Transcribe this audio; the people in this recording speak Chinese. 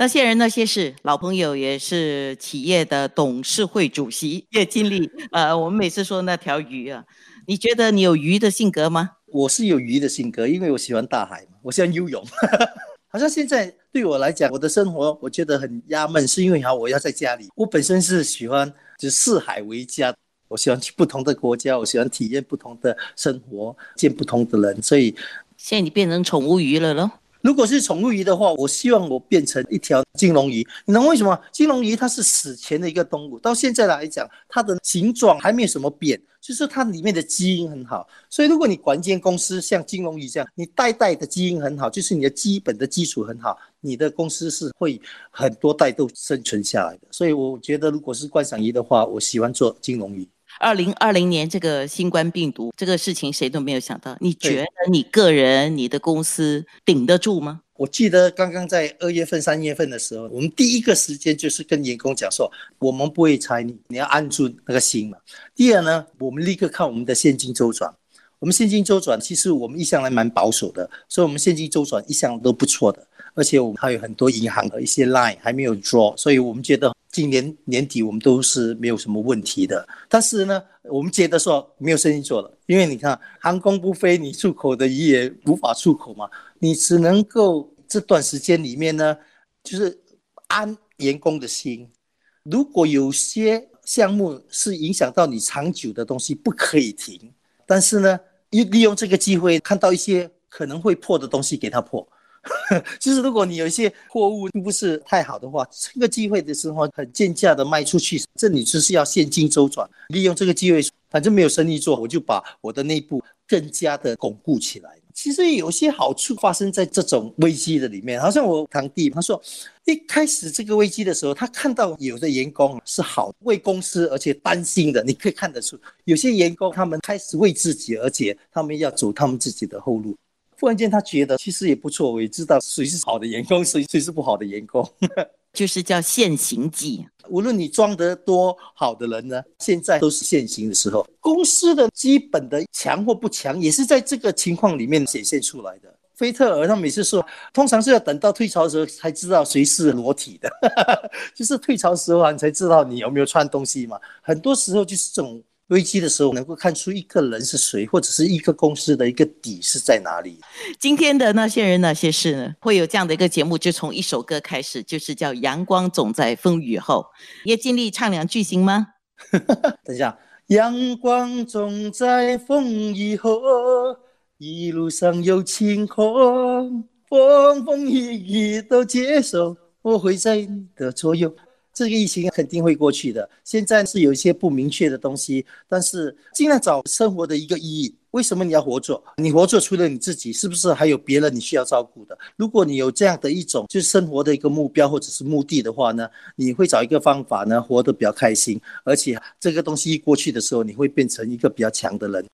那些人那些事，老朋友也是企业的董事会主席叶经理。呃，我们每次说那条鱼啊，你觉得你有鱼的性格吗？我是有鱼的性格，因为我喜欢大海嘛，我喜欢游泳。好像现在对我来讲，我的生活我觉得很压闷，是因为哈我要在家里。我本身是喜欢就四海为家，我喜欢去不同的国家，我喜欢体验不同的生活，见不同的人，所以现在你变成宠物鱼了咯。如果是宠物鱼的话，我希望我变成一条金龙鱼。你能为什么？金龙鱼它是死前的一个动物，到现在来讲，它的形状还没有什么变，就是它里面的基因很好。所以如果你管一间公司像金龙鱼这样，你代代的基因很好，就是你的基本的基础很好，你的公司是会很多代都生存下来的。所以我觉得，如果是观赏鱼的话，我喜欢做金龙鱼。二零二零年这个新冠病毒这个事情，谁都没有想到。你觉得你个人、你的公司顶得住吗？我记得刚刚在二月份、三月份的时候，我们第一个时间就是跟员工讲说，我们不会裁你，你要按住那个心嘛。第二呢，我们立刻看我们的现金周转。我们现金周转其实我们一向来蛮保守的，所以我们现金周转一向都不错的。而且我们还有很多银行的一些 line 还没有 draw，所以我们觉得。今年年底我们都是没有什么问题的，但是呢，我们觉得说没有生意做了，因为你看航空不飞，你出口的鱼也无法出口嘛，你只能够这段时间里面呢，就是安员工的心。如果有些项目是影响到你长久的东西，不可以停，但是呢，利利用这个机会看到一些可能会破的东西，给它破。就是如果你有一些货物并不是太好的话，这个机会的时候很贱价的卖出去，这里就是要现金周转，利用这个机会，反正没有生意做，我就把我的内部更加的巩固起来。其实有些好处发生在这种危机的里面，好像我堂弟他说，一开始这个危机的时候，他看到有的员工是好为公司而且担心的，你可以看得出，有些员工他们开始为自己，而且他们要走他们自己的后路。忽然间，他觉得其实也不错，我也知道谁是好的员工，谁谁是不好的员工，就是叫现行计。无论你装得多好的人呢，现在都是现行的时候。公司的基本的强或不强，也是在这个情况里面显现出来的。菲特尔他每次说，通常是要等到退潮的时候才知道谁是裸体的，就是退潮时候啊，你才知道你有没有穿东西嘛。很多时候就是这种。危机的时候，能够看出一个人是谁，或者是一个公司的一个底是在哪里。今天的那些人那些事呢，会有这样的一个节目，就从一首歌开始，就是叫《阳光总在风雨后》。也尽力唱两句行吗？等一下，阳光总在风雨后，一路上有晴空，风风雨雨都接受，我会在你的左右。这个疫情肯定会过去的。现在是有一些不明确的东西，但是尽量找生活的一个意义。为什么你要活着？你活着除了你自己，是不是还有别人你需要照顾的？如果你有这样的一种就是生活的一个目标或者是目的的话呢，你会找一个方法呢，活得比较开心，而且这个东西一过去的时候，你会变成一个比较强的人。